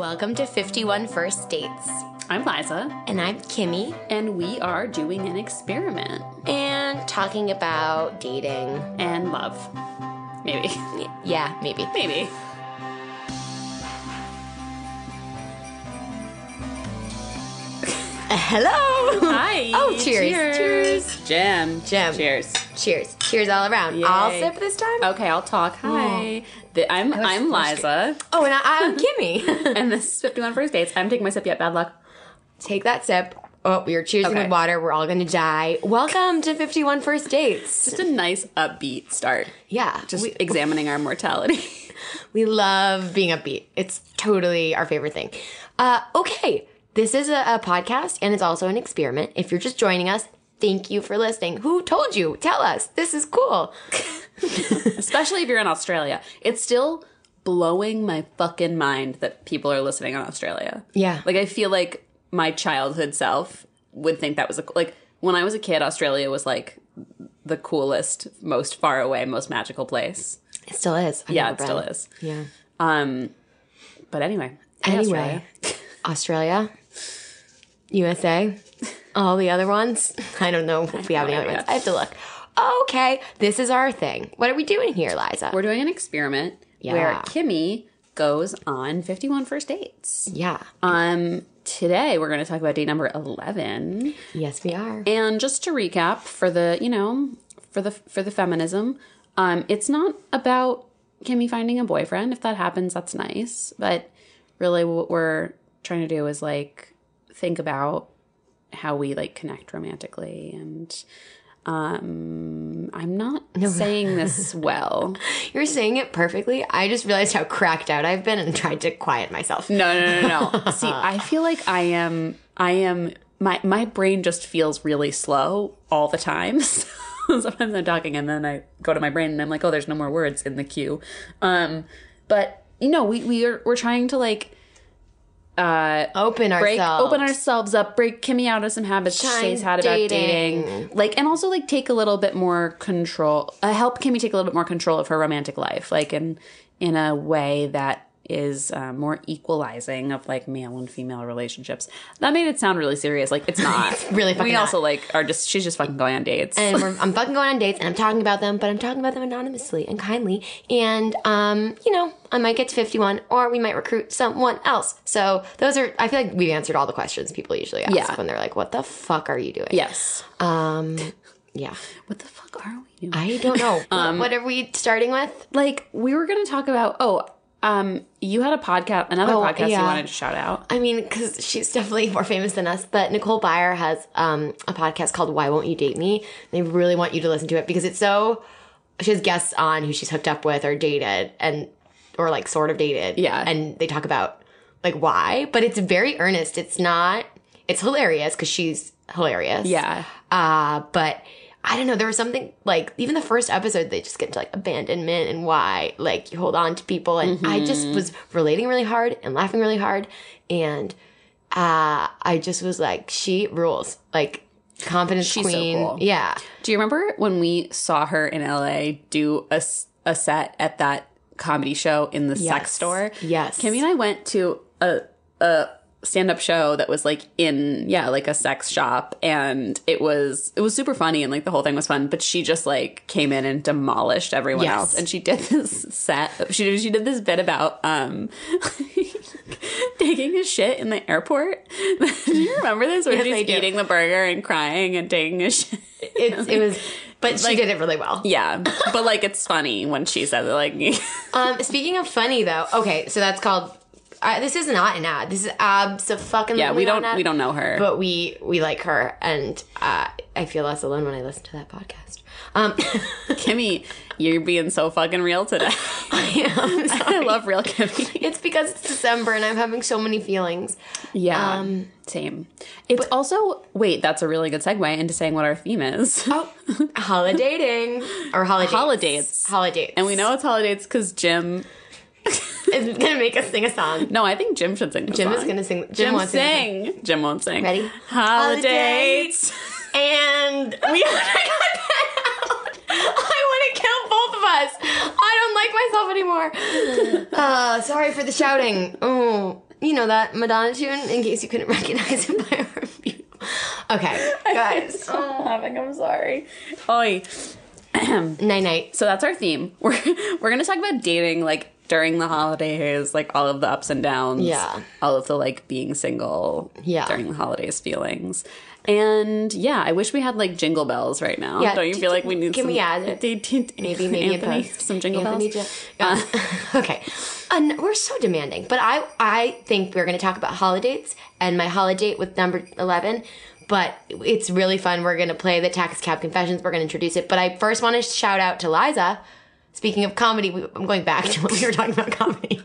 Welcome to 51 First Dates. I'm Liza, And I'm Kimmy, and we are doing an experiment and talking about dating. and love. Maybe. Yeah, maybe. Maybe. Hello! Hi. Oh, cheers. Cheers. Cheers. Jam. Jam. Cheers. Cheers. Cheers all around. I'll sip this time. Okay, I'll talk. Hi. The- I'm was I'm Liza, Oh, and I, I'm Kimmy. and this is 51 First Dates. I'm taking my sip yet. Bad luck. Take that sip. Oh, we are cheersing Okay. with water. We're all gonna die. Welcome to 51 First Dates. Just a nice upbeat start. Yeah, Just we, examining our mortality. we love being upbeat. It's totally our favorite thing. Uh, okay, this is a, a podcast and it's also an experiment. If you're just joining us, thank you for listening. Who told you? Tell us. This is cool. Especially if you're in Australia. It's still blowing my fucking mind that people are listening in Australia. Yeah. Like I feel like my childhood self would think that was a like when I was a kid Australia was like the coolest, most far away, most magical place. It still is. I've yeah, it still is. Yeah. Um but anyway. Anyway, Australia, USA, all the other ones. I don't know if we have any other ones. I have to look. Okay, this is our thing. What are we doing here, Liza? We're doing an experiment Yeah. where Kimmy goes on 51 first dates. yeah. Um today we're going to talk about date number 11. Yes, we are. And just to recap for the, you know, for the for the feminism, um, it's not about Kimmy finding a boyfriend. If that happens, that's nice. But really, what we're trying to do is like think about how we like connect romantically. And um, I'm not saying this well. You're saying it perfectly. I just realized how cracked out I've been and tried to quiet myself. No, no, no, no. See, I feel like I am. I am. My my brain just feels really slow all the time. So sometimes I'm talking and then I go to my brain and I'm like, oh, there's no more words in the queue. Um, but you know, we we are we're trying to like uh Open break ourselves. open ourselves up break kimmy out of some habits Shine she's had about dating. dating like and also like take a little bit more control uh, help kimmy take a little bit more control of her romantic life like in in a way that is uh, more equalizing of like male and female relationships that made it sound really serious like it's not really fucking we not. also like are just she's just fucking going on dates and we're, I'm fucking going on dates and I'm talking about them, but I'm talking about them anonymously and kindly. And, um, you know, I might get to 51 or we might recruit someone else. So those are, I feel like we've answered all the questions people usually ask Yeah. when they're like, what the fuck are you doing? yes Um, yeah. what the fuck are we doing I don't know. Um, what, what are we starting with? like we were gonna talk about oh um you had a podcast another Oh, podcast yeah. you wanted to shout out I mean, because she's definitely more famous than us, but Nicole Byer has um, a podcast called Why Won't You Date Me? They really want you to listen to it because it's so. She has guests on who she's hooked up with or dated and, or like sort of dated. Yeah. And they talk about like why, but it's very earnest. It's not, it's hilarious because she's hilarious. yeah Uh, but I don't know. There was something like even the first episode, they just get into like abandonment and why like you hold on to people, and I just Mm-hmm. was relating really hard and laughing really hard, and uh, I just was like, she rules, like confidence She's so queen. cool. Yeah, Do you remember when we saw her in LA do a, a set at that comedy show in the sex store? Yes. Kimmy and I went to a a stand up show that was like in yeah like a sex shop and it was it was super funny and like the whole thing was fun but she just like came in and demolished everyone Yes. else and she did this set she did, she did this bit about um taking a shit in the airport do you remember this where Yes, she's eating the burger and crying and taking a shit it, it was, but she did it really well. Yeah, but like it's funny when she says it. Like, Um, speaking of funny though, okay, so that's called. Uh, this is not an ad. This is abs fucking. yeah, we don't we don't know her. but we we like her, and uh, I feel less alone when I listen to that podcast. Um, Kimmy, you're being so fucking real today. I'm I love real Kimmy. It's because it's December and I'm having so many feelings. Yeah, Um, same. It's also wait, that's a really good segue into saying what our theme is. Oh, holidating or holidays. Holidays. Holidays. And we know it's holidays because Jim. It's gonna make us sing a song. No, I think Jim should sing. Jim is gonna sing. Jim, Jim wants to sing. Jim won't sing. Ready? Holidays. And we I got that out. I want to kill both of us. I don't like myself anymore. Uh, sorry for the shouting. Oh, you know that Madonna tune, in case you couldn't recognize it by our review. Okay, guys. I'm laughing. I'm sorry. Oi. Night night. So that's our theme. We're we're gonna talk about dating like during the holidays, like all of the ups and downs. Yeah. All of the like being single Yeah. during the holidays feelings. And yeah, I wish we had like jingle bells right now. Yeah, Don't you feel like we need can some we add Maybe, maybe Anthony, some jingle Anthony bells? Jo- Uh, okay. Uh, we're so demanding, but I I think we're going to talk about holidays and my holiday with number eleven. But it's really fun. We're going to play the Taxi Cab Confessions. We're going to introduce it. But I first want to shout out to Liza. Speaking of comedy, we, I'm going back to when we were talking about comedy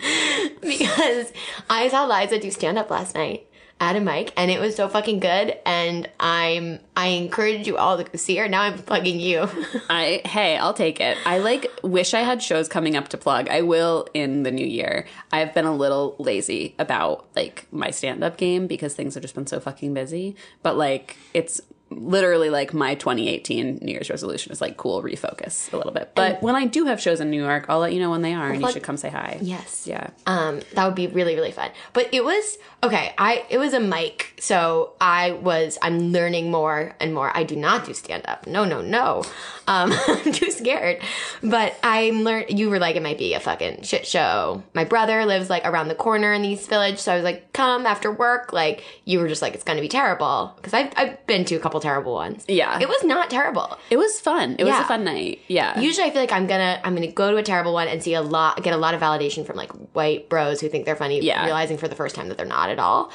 because I saw Liza do stand up last night at a mic and it was so fucking good and I'm I encourage you all to see her. Now I'm plugging you. I hey, I'll take it. I like wish I had shows coming up to plug. I will in the new year. I've been a little lazy about like my stand-up game because things have just been so fucking busy. But like it's literally like my 2018 New Year's resolution is like cool, refocus a little bit. But when I do have shows in New York, I'll let you know when they are and you should come say hi. Yes. Yeah. Um, that would be really, really fun. But it was okay, I it was a mic, so I was I'm learning more and more. I do not do stand up. No, no, no. Um, I'm too scared. But I'm learn you were like, it might be a fucking shit show. My brother lives like around the corner in the East Village, so I was like, come after work. Like you were just like, it's gonna be terrible. Because I've I've been to a couple terrible ones. Yeah. It was not terrible. It was fun. It was a fun night. Yeah. Usually, I feel like I'm gonna I'm gonna go to a terrible one and see a lot, get a lot of validation from like white bros who think they're funny, Yeah. realizing for the first time that they're not at all.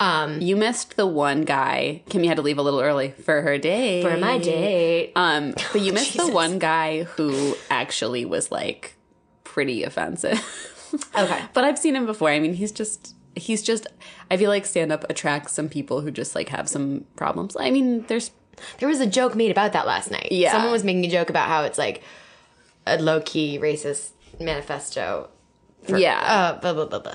Um, you missed the one guy. Kimmy had to leave a little early for her date. for my date, Um, but you missed the one guy who actually was like pretty offensive. okay, but I've seen him before. I mean, he's just he's just I feel like stand up attracts some people who just like have some problems. I mean, there's there was a joke made about that last night. Yeah. someone was making a joke about how it's like a low key racist manifesto. For, Yeah. uh, blah blah blah blah.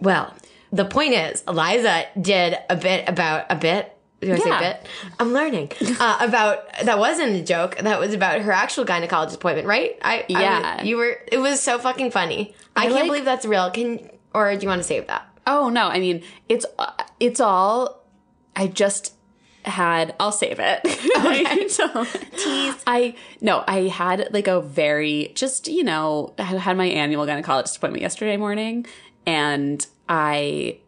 Well, the point is, Eliza did a bit about a bit. Do I Yeah. say a bit? I'm learning uh, about that wasn't a joke. That was about her actual gynecologist appointment, right? I I Yeah. was- you were. It was so fucking funny. I, I can't like- believe that's real. Can or do you want to save that? Oh no, I mean it's uh, it's all I just had I'll save it. Okay. so, I no, I had like a very just, you know, I had my annual gynecologist appointment yesterday morning and I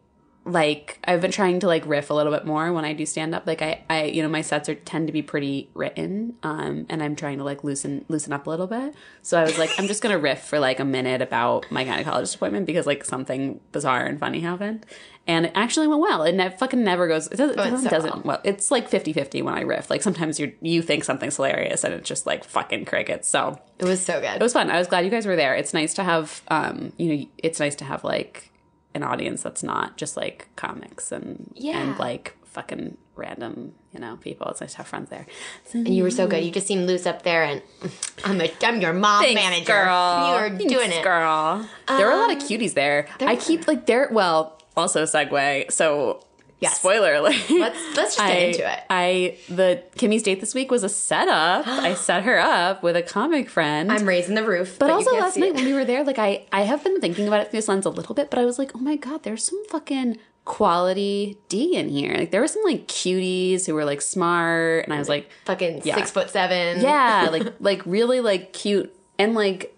like I've been trying to like riff a little bit more when I do stand up. Like I, I you know, my sets are tend to be pretty written, um, and I'm trying to like loosen loosen up a little bit. So I was like, I'm just gonna riff for like a minute about my gynecologist appointment because like something bizarre and funny happened. And it actually went well. It ne- fucking never goes. It doesn't. Oh, it so doesn't well. It's like 50-50 when I riff. Like sometimes you you think something's hilarious and it's just like fucking crickets. So It was so good. it was fun. I was glad you guys were there. It's nice to have, um, you know, it's nice to have like an audience that's not just like comics and Yeah. and like fucking random, you know, people. It's nice to have friends there. And you were so good. You just seemed loose up there, and I'm a I'm your mom Thanks, manager. girl. You are Thanks, doing it. girl. there were a lot of um, cuties there. I keep like there. Well, also segue. So. Yes. Spoiler alert. Let's let's just get I, into it. I the Kimmy's date this week was a setup. I set her up with a comic friend. I'm raising the roof, But, you also last night it. when we were there, like I, I have been thinking about it through this lens a little bit, but I was like, oh my god, there's some fucking quality D in here. Like there were some like cuties who were like smart, and I was like, fucking Yeah. six foot seven. yeah, like like really like cute, and like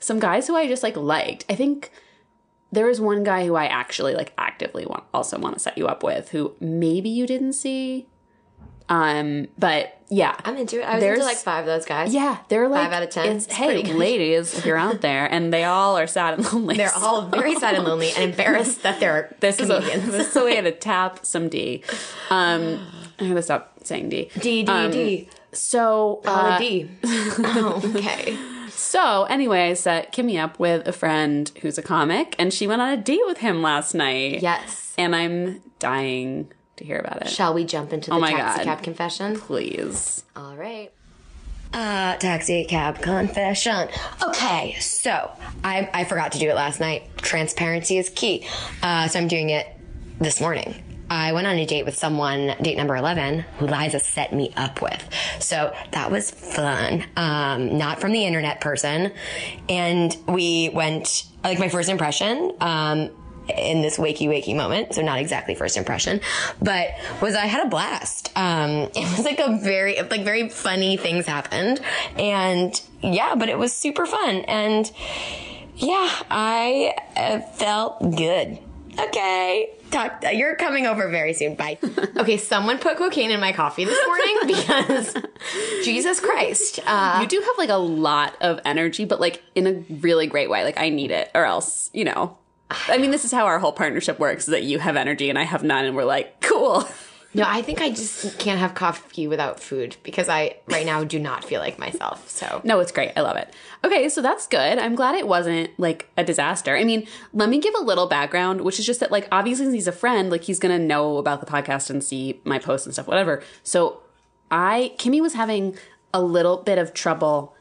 some guys who I just like liked. I think there was one guy who I actually like actively want also want to set you up with, who maybe you didn't see. Um, but yeah, I'm into it. I was There's- into like five of those guys. yeah, they're like out of 10. It's, It's hey, ladies, if you're out there, and they all are sad and lonely. They're all very sad and lonely and embarrassed that they're this is a, comedians. this is a way to tap some D. Um, I'm gonna stop saying D. D D Um, D. so uh, D. oh, okay. So anyway, I set Kimmy up with a friend who's a comic, and she went on a date with him last night. Yes. and I'm dying to hear about it. Shall we jump into the Oh my taxi God. cab confession? Please. All right. Uh, taxi cab confession. Okay, so I, I forgot to do it last night. Transparency is key. Uh, so I'm doing it this morning. I went on a date with someone, date number 11, who Liza set me up with. So that was fun. Um, not from the internet person. And we went, like my first impression, um, in this wakey wakey moment. So not exactly first impression, but was I had a blast. Um, it was like a very, like very funny things happened. And yeah, but it was super fun. And yeah, I uh, felt good. Okay. Talk, you're coming over very soon. Bye. okay, someone put cocaine in my coffee this morning because Jesus Christ. Uh, You do have like a lot of energy, but like in a really great way. Like I need it, or else, you know. I mean, this is how our whole partnership works: is that you have energy and I have none, and we're like, cool. No, I think I just can't have coffee without food because I right now do not feel like myself. So No, it's great. I love it. Okay, so that's good. I'm glad it wasn't like a disaster. I mean, let me give a little background, which is just that like obviously he's a friend, like he's gonna know about the podcast and see my posts and stuff, whatever. So I Kimmy was having a little bit of trouble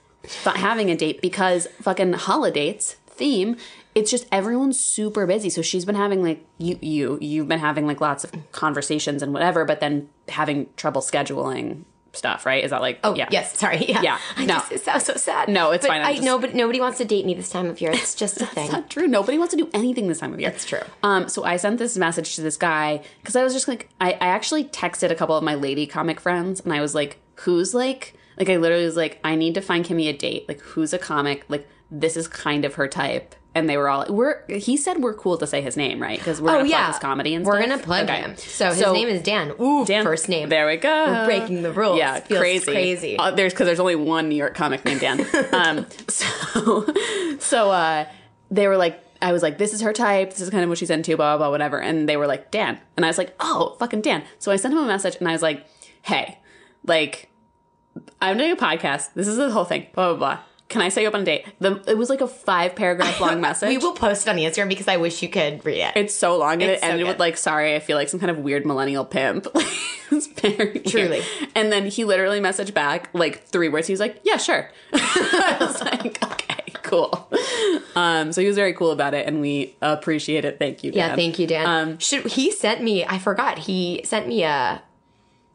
having a date because fucking holidays theme. It's just everyone's super busy. So she's been having like you you you've been having like lots of conversations and whatever, but then having trouble scheduling stuff, right? Is that like Oh yeah. yes, sorry. Yeah, Yeah, I no. just, it sounds so sad. No, it's but fine, I'm I just- know, but nobody wants to date me this time of year. It's just a thing. not true. Nobody wants to do anything this time of year. That's true. Um, so I sent this message to this guy because I was just like, I, I actually texted a couple of my lady comic friends and I was like, who's like, like I literally was like, I need to find Kimmy a date. Like, who's a comic? Like, this is kind of her type. And they were all, we're, he said we're cool to say his name, right? Because we're oh gonna yeah, plug his comedy and we're stuff. gonna plug Okay. him. So his name is Dan. Ooh, Dan. first name. There we go. We're breaking the rules. Yeah, Feels crazy, crazy. Uh, there's because there's only one New York comic named Dan. um, so, so uh, they were like, I was like, this is her type. This is kind of what she's into. Blah blah blah, whatever. And they were like, Dan, and I was like, oh, fucking Dan. So I sent him a message, and I was like, hey, like, I'm doing a podcast. This is the whole thing. Blah blah blah. Can I say on a date? The, it was like a five paragraph long message. we will post it on the Instagram because I wish you could read it. It's so long, and It's it so ended good. with like, "Sorry, I feel like some kind of weird millennial pimp." it's very weird. Truly. And then he literally messaged back like three words. He was like, "Yeah, sure." I was like, "Okay, cool." Um, so he was very cool about it, and we appreciate it. Thank you. yeah, thank you, Dan. Um, Should he sent me? I forgot. He sent me a.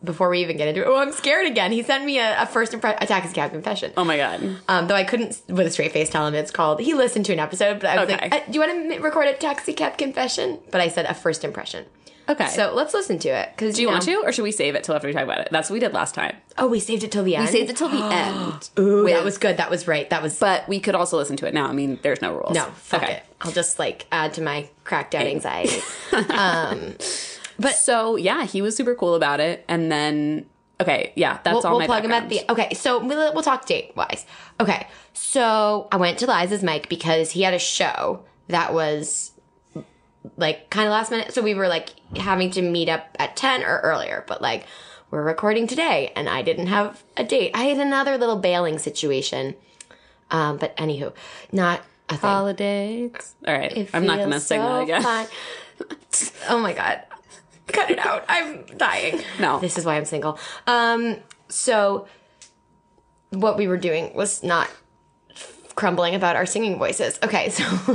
Before we even get into it, oh, I'm scared again. He sent me a, a first impression, a taxi cab confession. oh my god. Um, though I couldn't, with a straight face, tell him it's called. He listened to an episode, but I was Okay. like, uh, "Do you want to record a taxi cab confession?" But I said a first impression. Okay. So let's listen to it. Because do you want to, or should we save it till after we talk about it? That's what we did last time. Oh, we saved it till the end. We saved it till the end. Ooh, with- that was good. That was right. That was But we could also listen to it now. I mean, there's no rules. no. Fuck okay. it. I'll just like add to my crackdown anxiety. But so yeah, he was super cool about it, and then okay, yeah, that's we'll, all we'll my plug him at background. the okay so we'll, we'll talk date wise okay so i went to liza's mic because he had a show that was like kind of last minute so we were like having to meet up at 10 or earlier but like we're recording today and i didn't have a date i had another little bailing situation um but anywho not a thing holidays. All right, It I'm not gonna feels sing that again. oh my god. Cut it out. I'm dying. No. This is why I'm single. Um so what we were doing was not crumbling about our singing voices. Okay, so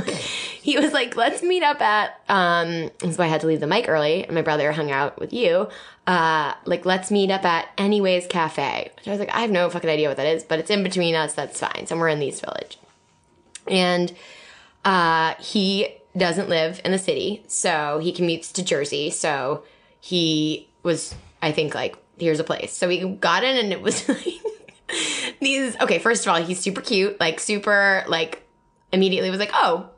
he was like, "Let's meet up at." Um, so I had to leave the mic early, and my brother hung out with you. Uh, like, let's meet up at Anyways Cafe. Which I was like, I have no fucking idea what that is, but it's in between us. That's fine. Somewhere in the East Village, and uh, he doesn't live in the city, so he commutes to Jersey. So he was, I think, like, here's a place. So we got in, and it was like these. Okay, first of all, he's super cute, like super, like immediately was like, oh.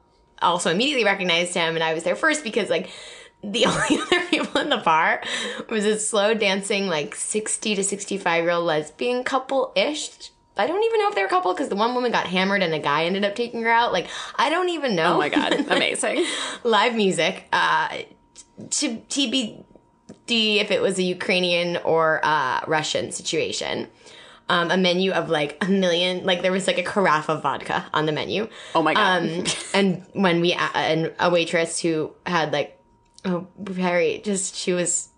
Also immediately recognized him, and I was there first because like the only other people in the bar was a slow dancing, like sixty to sixty-five year old lesbian couple ish. I don't even know if they're a couple because the one woman got hammered and a guy ended up taking her out. Like I don't even know. Oh my god, amazing. live music. Uh, to TBD if it was a Ukrainian or uh, Russian situation. um, a menu of like a million. Like there was like a carafe of vodka on the menu. Oh my God. Um, and when we uh, and a waitress who had like oh very just she was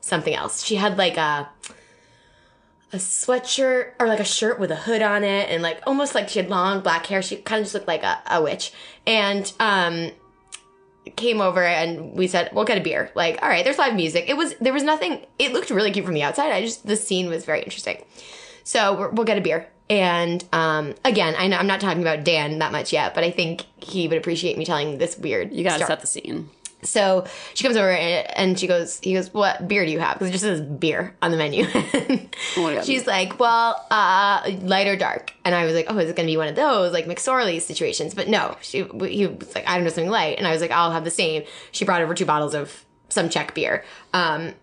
something else. She had like a a sweatshirt or like a shirt with a hood on it and like almost like she had long black hair. She kind of just looked like a, a witch. And um came over and we said, We'll get a beer. Like, all right, there's live music. It was there was nothing it looked really cute from the outside. I just the scene was very interesting. So we're, we'll get a beer. And um, again, I know I'm not talking about Dan that much yet, but I think he would appreciate me telling this weird. You gotta story. set the scene. So she comes over and, she goes, he goes, what beer do you have? Because it just says beer on the menu. Oh She's like, well, uh, light or dark. And I was like, oh, is it going to be one of those like McSorley situations? But no, she, he was like, I don't know, something light. And I was like, I'll have the same. She brought over two bottles of some Czech beer. Um,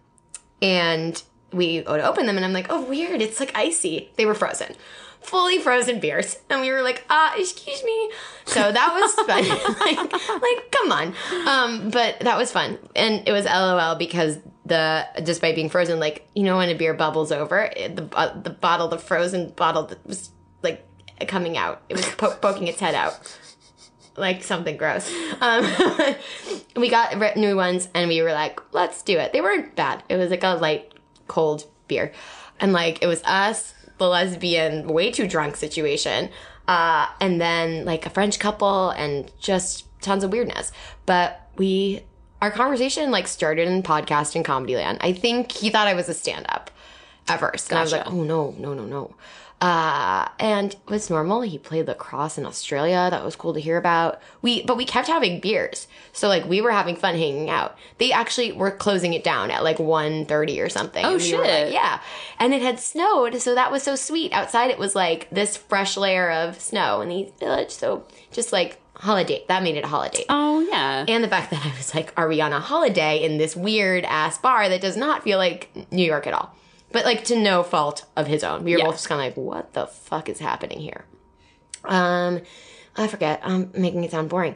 and we go to open them and I'm like, oh, weird. It's like icy. They were frozen. Fully frozen beers. And we were like, ah, excuse me. So that was fun. like, like, come on. Um, but that was fun. And it was LOL because the, despite being frozen, like, you know, when a beer bubbles over, it, the, uh, the bottle, the frozen bottle that was like coming out. It was po- poking its head out like something gross. Um, we got new ones and we were like, let's do it. They weren't bad. It was like a light, cold beer. And like, it was us, the lesbian, way too drunk situation. Uh, and then like a French couple and just tons of weirdness. But we, our conversation like started in podcast and comedy land. I think he thought I was a stand up at first. And I was like, oh no, no, no, no. Uh, and it was normal. He played lacrosse in Australia. That was cool to hear about. We, but we kept having beers. So like we were having fun hanging out. They actually were closing it down at like 1.30 or something. Oh, we shit. like, yeah. And it had snowed. So that was so sweet. Outside it was like this fresh layer of snow in the village. So just like holiday, that made it a holiday. Oh yeah. And the fact that I was like, are we on a holiday in this weird ass bar that does not feel like New York at all? But like to no fault of his own. We were Yeah. both just kind of like, what the fuck is happening here? Um, I forget. I'm making it sound boring.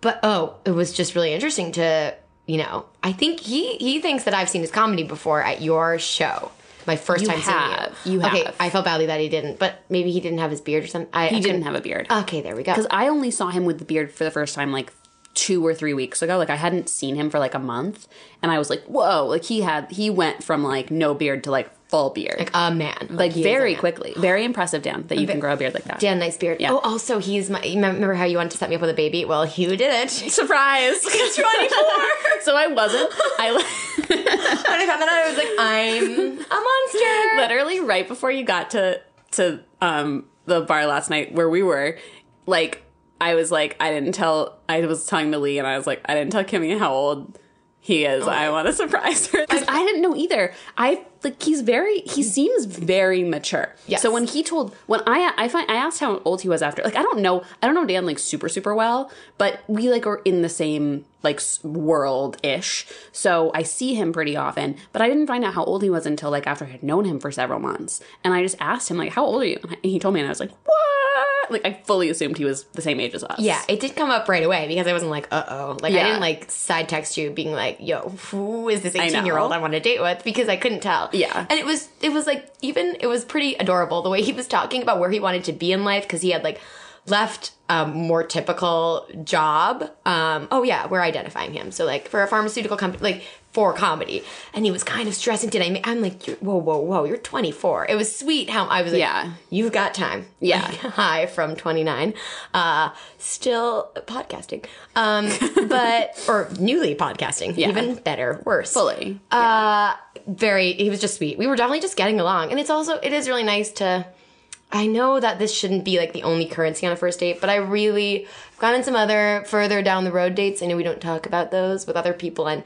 But oh, it was just really interesting to, you know, I think he he thinks that I've seen his comedy before at your show. My first You time have. seeing you. You have. Okay, have. I felt badly that he didn't, but maybe he didn't have his beard or something. I, he didn't have a beard. Okay, there we go. Because I only saw him with the beard for the first time like two or three weeks ago. Like I hadn't seen him for like a month, and I was like, "Whoa!" Like he had he went from like no beard to like full beard, Like a man. like a very man. quickly. Very impressive, Dan, that you can grow a beard like that. Dan, nice beard. Yeah. Oh, also, he's my. Remember how you wanted to set me up with a baby? Well, you did it. Surprise! He's 24. so I wasn't. I when I found that out, I was like, I'm a monster. literally right before you got to to um the bar last night where we were, like I was like I didn't tell I was telling Millie and I was like I didn't tell Kimmy how old he is. I oh. want to surprise her because I didn't know either. I like he's very he seems very mature. Yes. So when he told when I I find I asked how old he was after like I don't know I don't know Dan like super super well, but we like are in the same like world ish. So I see him pretty often, but I didn't find out how old he was until like after I had known him for several months. And I just asked him like how old are you? And he told me and I was like what? Like I fully assumed he was the same age as us. Yeah, it did come up right away because I wasn't like, uh oh. Like, I Yeah. didn't like side text you being like, yo, who is this know. 18 year old I want to date with? Because I couldn't tell. Yeah. And it was, it was like, even, it was pretty adorable the way he was talking about where he wanted to be in life because he had like left a more typical job. Um, oh yeah, we're identifying him. So like for a pharmaceutical company, like for comedy. And he was kind of stressing. Did I, ma- I'm like, whoa, whoa, whoa, you're 24. It was sweet how I was like, Yeah. you've got time. Yeah. Like, hi from 29. Uh, still podcasting. Um, but, or newly podcasting. Yeah. Even better, worse. Fully. Uh, very, he was just sweet. We were definitely just getting along. And it's also, it is really nice to, I know that this shouldn't be like the only currency on a first date, but I really, I've gone on some other further down the road dates. I know we don't talk about those with other people. And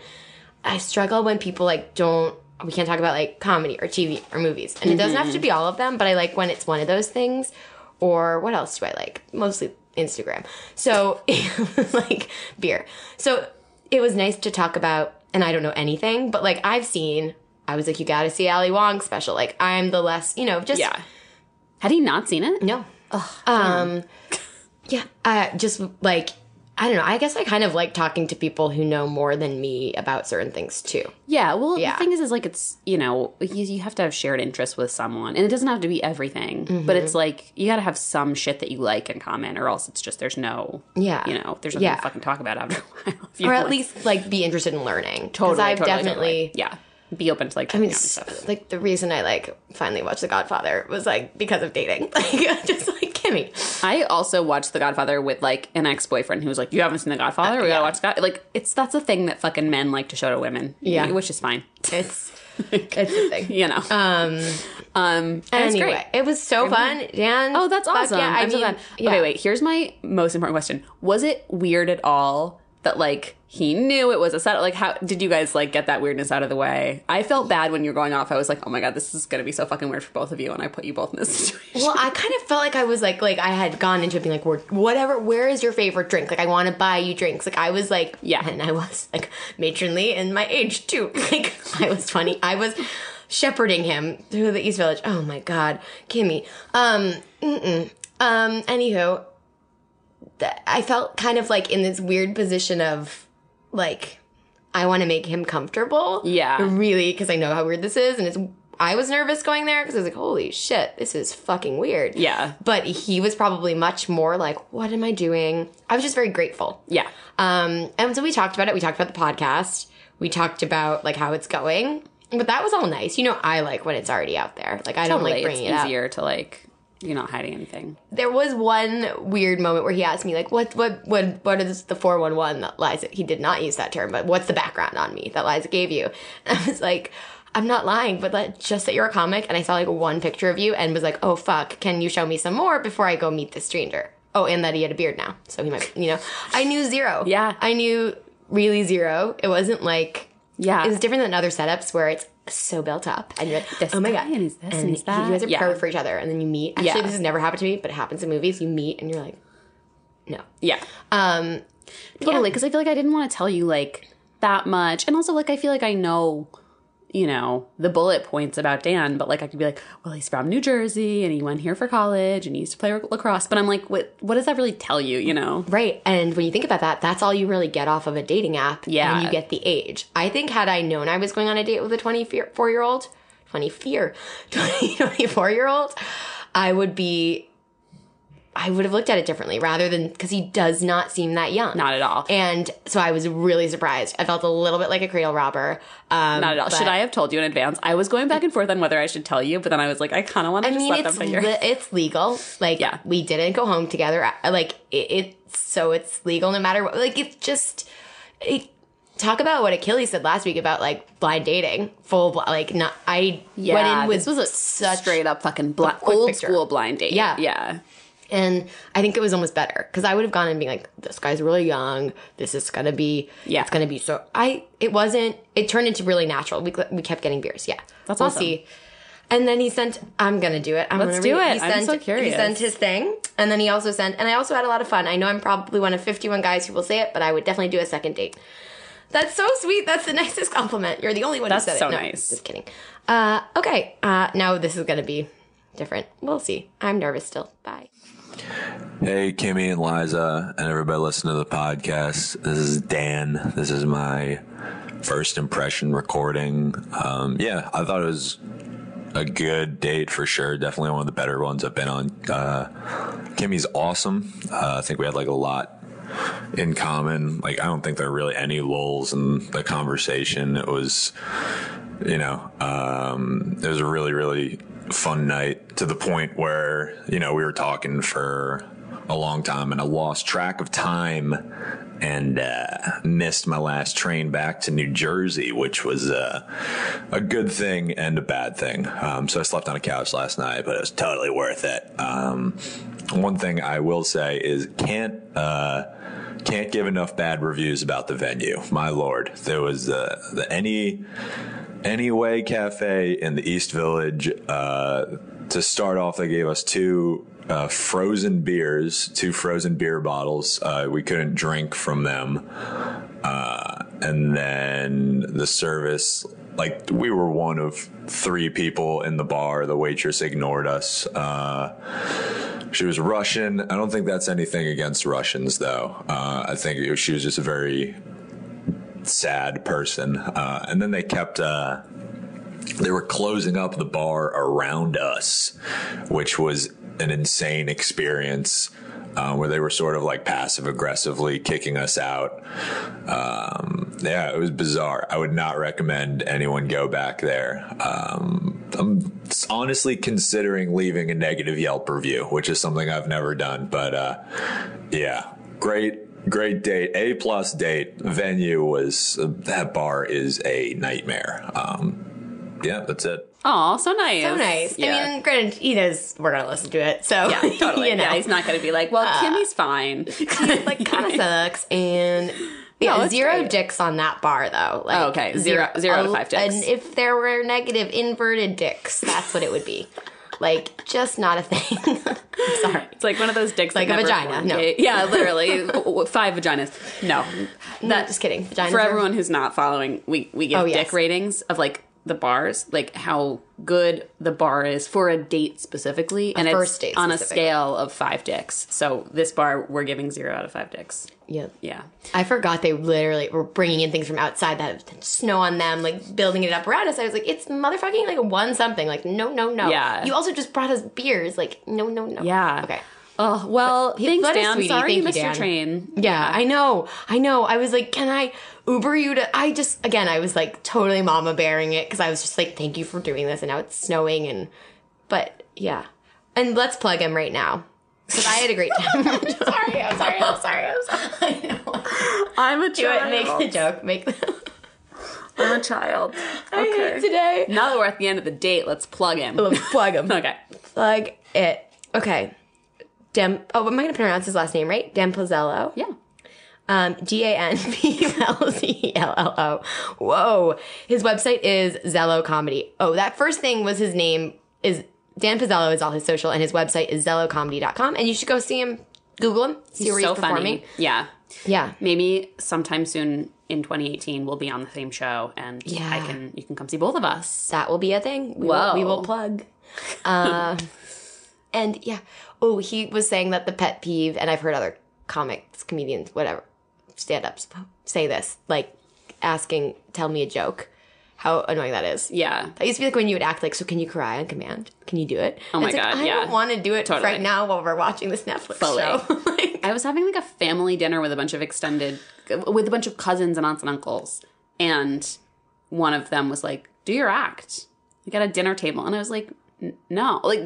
I struggle when people like don't, we can't talk about like comedy or TV or movies. And it doesn't have to be all of them, but I like when it's one of those things. Or what else do I like? Mostly Instagram. So like beer. So it was nice to talk about, and I don't know anything, but like I've seen, I was like, you gotta see Ali Wong special. Like I'm the less, you know, just Yeah. Had he not seen it? no. um, yeah, uh, just like I don't know. I guess I kind of like talking to people who know more than me about certain things too. Yeah, well, Yeah. the thing is, is like it's you know you, you have to have shared interests with someone, and it doesn't have to be everything, but Mm-hmm. it's like you got to have some shit that you like in common, or else it's just there's no Yeah. you know there's nothing Yeah. to fucking talk about after a while, Or at want. least like be interested in learning. Because totally, I've totally, definitely totally. yeah be open to like I mean, checking out and s- stuff. like the reason I like finally watched The Godfather was like because of dating. Like just like Kimmy. I also watched The Godfather with like an ex boyfriend who was like, "You haven't seen The Godfather? We yeah. gotta watch God." Like it's that's a thing that fucking men like to show to women, Yeah. which is fine, It's it's a thing. you know. Um, um, Anyway, great. it was so fun, Dan. Oh, that's awesome. Yeah, I so mean, glad. yeah. Okay, wait. Here's my most important question. Was it weird at all that like he knew it was a set? Like, how did you guys like get that weirdness out of the way? I felt bad when you were going off. I was like, oh my god, this is gonna be so fucking weird for both of you, and I put you both in this situation. Well, I kind of felt like I was like, like I had gone into it being like, "Where- whatever. Where is your favorite drink? Like, I want to buy you drinks. Like, I was like, Yeah. and I was like matronly in my age too. Like, I was funny. I was shepherding him through the East Village. Oh my God, Kimmy. Um, mm-mm. um. Anywho, I felt kind of like in this weird position of like, I want to make him comfortable. Yeah. really, because I know how weird this is, and it's. I was nervous going there because I was like, "Holy shit, this is fucking weird." Yeah. but he was probably much more like, "What am I doing?" I was just very grateful. yeah, Um, and so we talked about it. We talked about the podcast. We talked about like how it's going. But that was all nice. You know, I like when it's already out there. Like I don't like bringing it's it up. easier to like you're not hiding anything. There was one weird moment where he asked me like, "What what what what is the four one one that Liza?" He did not use that term, but what's the background on me that Liza gave you? And I was like. I'm not lying, but that, just that you're a comic, and I saw like one picture of you, and was like, "Oh fuck, can you show me some more before I go meet this stranger?" Oh, and that he had a beard now, so he might, you know, I knew zero. Yeah. I knew really zero. It wasn't like, Yeah. it was different than other setups where it's so built up, and you're like, This "Oh my guy god," and and you guys are Yeah. perfect for each other, and then you meet. Actually, Yeah. this has never happened to me, but it happens in movies. You meet, and you're like, no. Yeah. Um, Totally, because I feel like I didn't want to tell you like that much, and also like I feel like I know, you know, the bullet points about Dan, but like I could be like, well, he's from New Jersey and he went here for college and he used to play lacrosse, but I'm like, what? What does that really tell you? You know? right. And when you think about that, that's all you really get off of a dating app. Yeah. And you get the age. I think had I known I was going on a date with a 24 year old, 24, 20, 24 year old, I would be, I would have looked at it differently rather than, because he does not seem that young. Not at all. And so I was really surprised. I felt a little bit like a cradle robber. Um, Not at all. Should I have told you in advance? I was going back and forth on whether I should tell you, but then I was like, I kind of want to I just mean, let it's them figure. le- it's legal. Like, Yeah. we didn't go home together. Like, it, it's so it's legal no matter what. Like, it's just it, talk about what Achilles said last week about like blind dating, full bl- like not. I yeah, went in with this was a such straight up fucking bl- old picture. school blind date. Yeah. yeah. And I think it was almost better because I would have gone and being like, this guy's really young. This is gonna be, Yeah. it's gonna be so. I it wasn't. It turned into really natural. We we kept getting beers. Yeah, That's we'll awesome. see. And then he sent. I'm gonna do it. I'm Let's do read- it. He I'm sent, so curious. He sent his thing, and then he also sent. And I also had a lot of fun. I know I'm probably one of 51 guys who will say it, but I would definitely do a second date. That's so sweet. That's the nicest compliment. You're the only one That's who said so it. No, nice. Just kidding. Uh, okay. Uh, now this is gonna be different. We'll see. I'm nervous still. Bye. Hey, Kimmy and Liza, and everybody listening to the podcast. This is Dan. This is my first impression recording. Um, yeah, I thought it was a good date for sure. Definitely one of the better ones I've been on. Uh, Kimmy's awesome. Uh, I think we had like a lot in common. Like, I don't think there are really any lulls in the conversation. It was, you know, um, it was a really, really fun night to the point where, you know, we were talking for a long time and I lost track of time and uh, missed my last train back to New Jersey, which was uh, a good thing and a bad thing. Um, so I slept on a couch last night, but it was totally worth it. Um, one thing I will say is can't. Uh, can't give enough bad reviews about the venue. My lord, there was uh, the any Anyway Cafe in the East Village. Uh, to start off, they gave us two uh, frozen beers, two frozen beer bottles. Uh, we couldn't drink from them. Uh, and then the service, like we were one of three people in the bar. The waitress ignored us. Uh, she was Russian. I don't think that's anything against Russians, though. Uh, I think she was just a very sad person. Uh, and then they kept. Uh, they were closing up the bar around us, which was an insane experience. Uh, where they were sort of like passive aggressively kicking us out. Um, yeah, it was bizarre. I would not recommend anyone go back there. Um, I'm honestly considering leaving a negative Yelp review, which is something I've never done. But uh, yeah, great, great date. A plus date. Venue was that bar is a nightmare. Um, yeah, that's it. Oh, so nice. So nice. Yeah. I mean, granted, he knows we're gonna listen to it, so yeah, totally. you know, Yeah, he's not going to be like, well, Kimmy's fine. like kind of sucks. And yeah, No, zero great. dicks on that bar though. Like, Oh, okay. Zero- zero out of five dicks. And if there were negative inverted dicks, that's what it would be. Like, just not a thing. Sorry. It's like one of those dicks Like a vagina, no. Yeah, literally five vaginas. No, That just kidding. Vaginas for are- everyone who's not following, we we give Oh, yes. dick ratings of like the bars, like how good the bar is for a date specifically, and first it's date on a scale of five dicks. So this bar, we're giving zero out of five dicks. Yeah. Yeah, I forgot they literally were bringing in things from outside that had snow on them, like building it up around us. I was like, it's motherfucking like one something. Like, no, no, no. Yeah. You also just brought us beers. Like, no, no, no. yeah. Okay. Oh well, thanks, that is Dan. sweetie. Sorry Thank you missed your Dan. train. Yeah, I know. I know. I was like, can I Uber you to? I just, again, I was like totally mama bearing it because I was just like, thank you for doing this. And now it's snowing. And, but yeah. And let's plug him right now because I had a great time. sorry, I'm sorry, I'm sorry, I'm sorry. I know. I'm a child. Do it. Make the joke. Make the. I'm a child. Okay. Today. Now that we're at the end of the date, let's plug him. Let's plug him. Okay. Plug it. Okay. Dem. Oh, am I going to pronounce his last name right? Dem Pozzello. Yeah. Um, G A N P L Z L L O. Whoa. His website is Zello Comedy. Oh, that first thing was his name is Dan Pizzello is all his social, and his website is zellocomedy.com. And you should go see him, Google him, see where he's so performing. funny. Yeah. Yeah. Maybe sometime soon in 2018 we'll be on the same show and Yeah. I can you can come see both of us. That will be a thing. We, Whoa. will, we will plug. Uh, and yeah. Oh, he was saying that the pet peeve, and I've heard other comics, comedians, whatever, stand ups say this, like asking, tell me a joke. How annoying that is. Yeah. That used to be like when you would act like, so can you cry on command? Can you do it? Oh my It's like, I yeah. don't want to do it Totally. right now while we're watching this Netflix Fully. show. like, I was having like a family dinner with a bunch of extended with a bunch of cousins and aunts and uncles and one of them was like, "Do your act." Like at a dinner table and I was like, "No." Like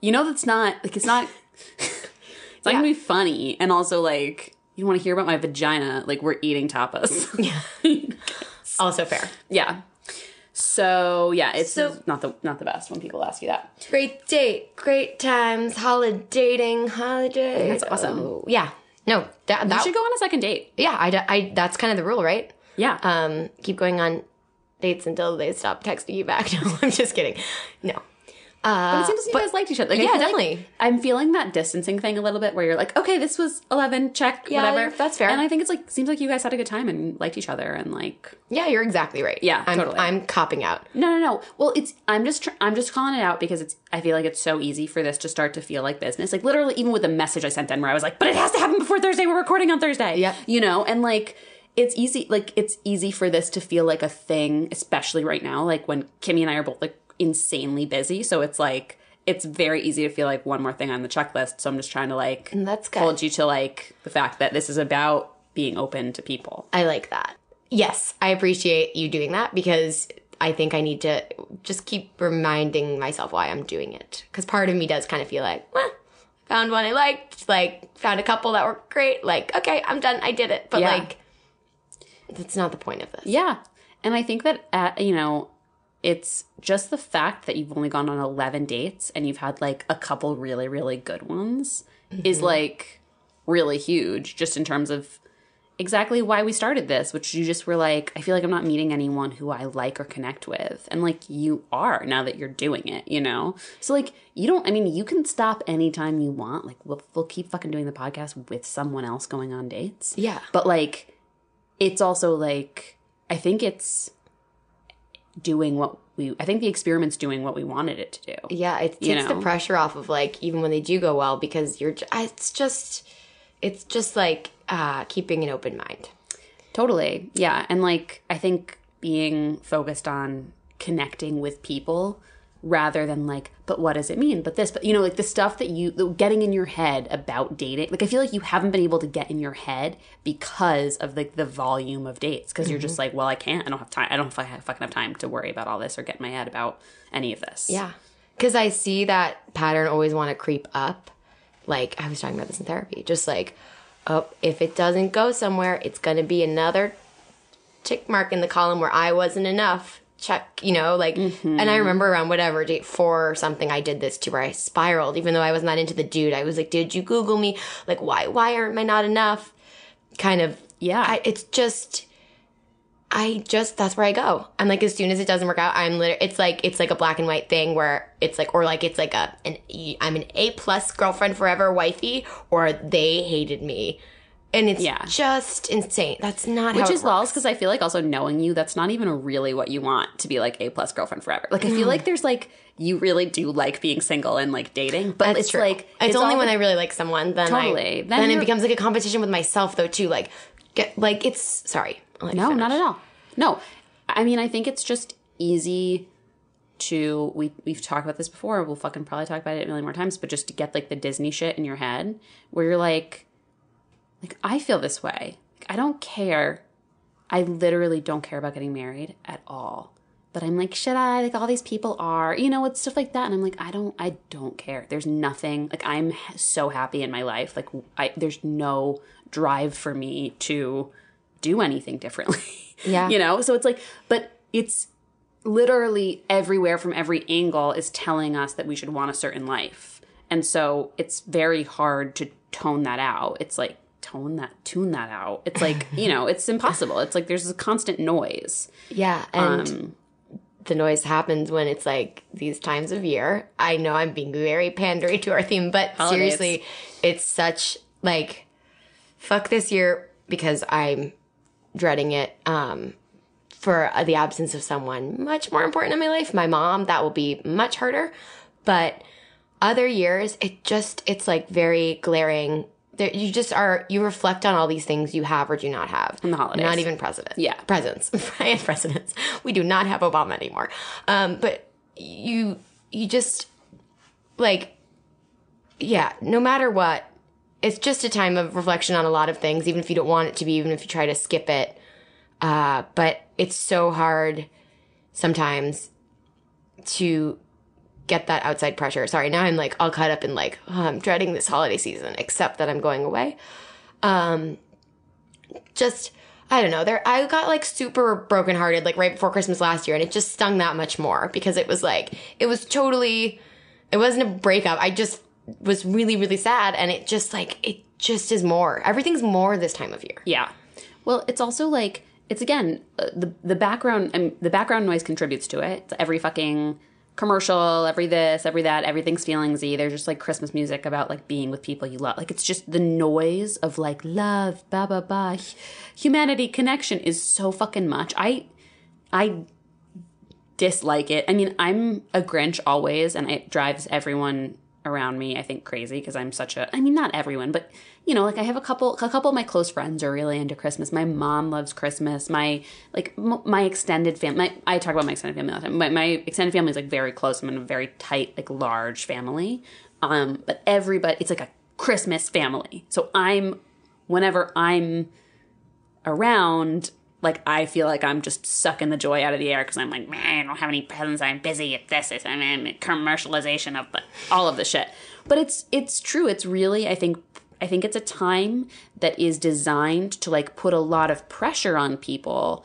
you, know that's not like it's not it's not going to be funny and also like you want to hear about my vagina like we're eating tapas. yeah also fair. yeah. So, yeah, it's So- not the not the best when people ask you that. Great date, great times, holidating, holiday. That's awesome. Oh, yeah. No, that, You should go on a second date. yeah, I, I, that's kind of the rule, right? Yeah. Um, keep going on dates until they stop texting you back. No, I'm just kidding. No. Uh, but it seems like you guys liked each other. Like, yeah, feel like definitely. I'm feeling that distancing thing a little bit, where you're like, okay, this was eleven, check, Yeah, whatever. that's fair. And I think it's like seems like you guys had a good time and liked each other, and like, Yeah, you're exactly right. Yeah, I'm, totally. I'm copping out. no, no, no. Well, it's I'm just tr- I'm just calling it out because it's I feel like it's so easy for this to start to feel like business. Like literally, even with the message I sent in, where I was like, but it has to happen before Thursday. We're recording on Thursday. Yeah, you know, and like. It's easy, like it's easy for this to feel like a thing, especially right now. Like when Kimmy and I are both like insanely busy, so it's like it's very easy to feel like one more thing on the checklist. So I'm just trying to like And that's good. hold you to like the fact that this is about being open to people. I like that. Yes, I appreciate you doing that because I think I need to just keep reminding myself why I'm doing it. Because part of me does kind of feel like, well, found one I liked, like found a couple that were great. Like, okay, I'm done. I did it. But Yeah. like, that's not the point of this. Yeah. And I think that, at, you know, it's just the fact that you've only gone on 11 dates and you've had like a couple really, really good ones is mm-hmm. like really huge, just in terms of exactly why we started this, which you just were like, I feel like I'm not meeting anyone who I like or connect with. And like you are now that you're doing it, you know? So like you don't, I mean, you can stop anytime you want. Like we'll, we'll keep fucking doing the podcast with someone else going on dates. Yeah. But like, it's also like I think it's doing what we I think the experiment's doing what we wanted it to do. Yeah, it takes You the pressure off of like even when they do go well because you're. It's just, it's just like uh, keeping an open mind. Totally. Yeah. And like, I think being focused on connecting with people rather than like, but what does it mean? But this, but you know, like the stuff that you, the- getting in your head about dating, like I feel like you haven't been able to get in your head because of like the volume of dates. because you're just mm-hmm. like, well, I can't, I don't have time. I don't fucking fucking have time to worry about all this or get in my head about any of this. Yeah, because I see that pattern always want to creep up. Like I was talking about this in therapy, just like, oh, if it doesn't go somewhere, it's gonna be another tick mark in the column where I wasn't enough. Check, you know, like, and I mm-hmm. remember around whatever date four or something, I did this to where I spiraled, even though I was not into the dude. I was like, did you Google me? Like, why, why aren't I not enough? Kind of, Yeah. I, it's just, I just that's where I go. I'm like as soon as it doesn't work out, I'm literally it's like it's like a black and white thing where it's like or like it's like a an I'm an A plus girlfriend forever wifey or they hated me, and it's Yeah. just insane. That's not Which is works. because I feel like also knowing you, that's not even really what you want to be like a plus girlfriend forever. Like I feel like there's like you really do like being single and like dating, but That's it's true. like it's, only all when I really like someone then Totally. I, Then then, it becomes like a competition with myself though too. Like get like it's sorry. I'll let you No, not at all. No. I mean, I think it's just easy to we we've talked about this before. We'll fucking probably talk about it a million more times, but just to get like the Disney shit in your head where you're like like I feel this way. Like, I don't care. I literally don't care about getting married at all. But I'm like, should I? Like all these people are, you know, it's stuff like that. And I'm like, I don't, I don't care. There's nothing. Like I'm so happy in my life. Like I, there's no drive for me to do anything differently. Yeah. you know. So it's like, but it's literally everywhere from every angle is telling us that we should want a certain life, and so it's very hard to tone that out. It's like tone that, tune that out. It's like you know, it's impossible. It's like there's a constant noise. Yeah, and Um, the noise happens when it's like these times of year. I know I'm being very pandery to our theme, but Holidays. seriously, it's such like fuck this year because I'm dreading it um for uh, the absence of someone much more important in my life, my mom, that will be much harder. But other years, it just it's like very glaring. There, you just are you reflect on all these things you have or do not have. the holidays. Not even president. Yeah. Presidents. and presidents. We do not have Obama anymore. Um, but you you just like yeah, no matter what, it's just a time of reflection on a lot of things, even if you don't want it to be, even if you try to skip it. Uh, but it's so hard sometimes to get that outside pressure. Sorry, now I'm like all caught up in like, oh, I'm dreading this holiday season, except that I'm going away. Um, just, I don't know. There, I got like super brokenhearted like right before Christmas last year, and it just stung that much more because it was like, it was totally, it wasn't a breakup. I just was really, really sad, and it just like, it just is more. Everything's more this time of year. Yeah. Well, it's also like it's again uh, the the background mean, the background noise contributes to it. It's every fucking commercial, every this, every that, everything's feelingsy. There's just like Christmas music about like being with people you love. Like it's just the noise of like love, ba ba ba, humanity, connection is so fucking much. I I dislike it. I mean, I'm a Grinch always, and it drives everyone around me, I think, crazy because I'm such a. I mean, not everyone, but you know, like I have a couple. A couple of my close friends are really into Christmas. My mom loves Christmas. My like m- my extended family. I talk about my extended family all the time. My, my extended family is like very close. I'm in a very tight, like large family. Um, but everybody, it's like a Christmas family. So I'm whenever I'm around, like I feel like I'm just sucking the joy out of the air because I'm like, man, I don't have any presents. I'm busy at this. It's I mean, commercialization of the, all of the shit. But it's it's true. It's really I think I think it's a time that is designed to like put a lot of pressure on people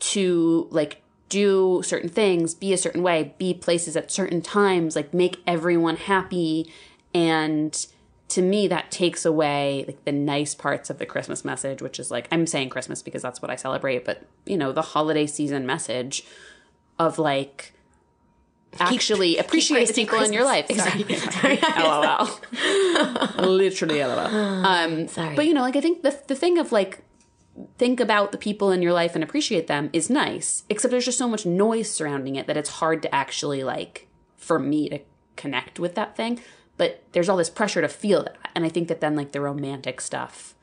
to like do certain things, be a certain way, be places at certain times, like make everyone happy and to me that takes away like the nice parts of the christmas message which is like i'm saying christmas because that's what i celebrate but you know the holiday season message of like actually appreciate the praising people in your life Christmas. exactly lol literally lol um Sorry. but you know like i think the, the thing of like think about the people in your life and appreciate them is nice. Except there's just so much noise surrounding it that it's hard to actually like for me to connect with that thing. But there's all this pressure to feel that. And I think that then like the romantic stuff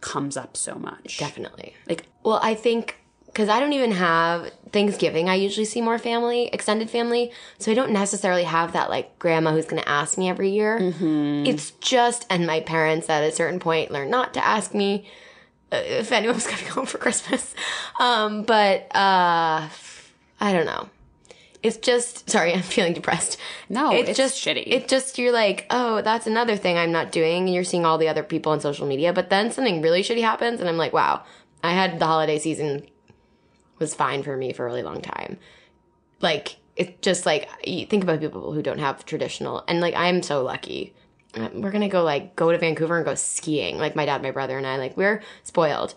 comes up so much. Definitely. Like Well, I think because I don't even have Thanksgiving. I usually see more family, extended family, so I don't necessarily have that like grandma who's going to ask me every year. Mm-hmm. It's just, and my parents at a certain point learned not to ask me uh, if anyone was going to be home for Christmas. Um, but uh, I don't know. It's just sorry, I'm feeling depressed. No, it's just shitty. It's just you're like, oh, that's another thing I'm not doing, and you're seeing all the other people on social media. But then something really shitty happens, and I'm like, wow, I had the holiday season was fine for me for a really long time. Like it's just like you think about people who don't have traditional, and like I'm so lucky. Uh, We're gonna go like go to Vancouver and go skiing. Like my dad, my brother, and I. Like we're spoiled.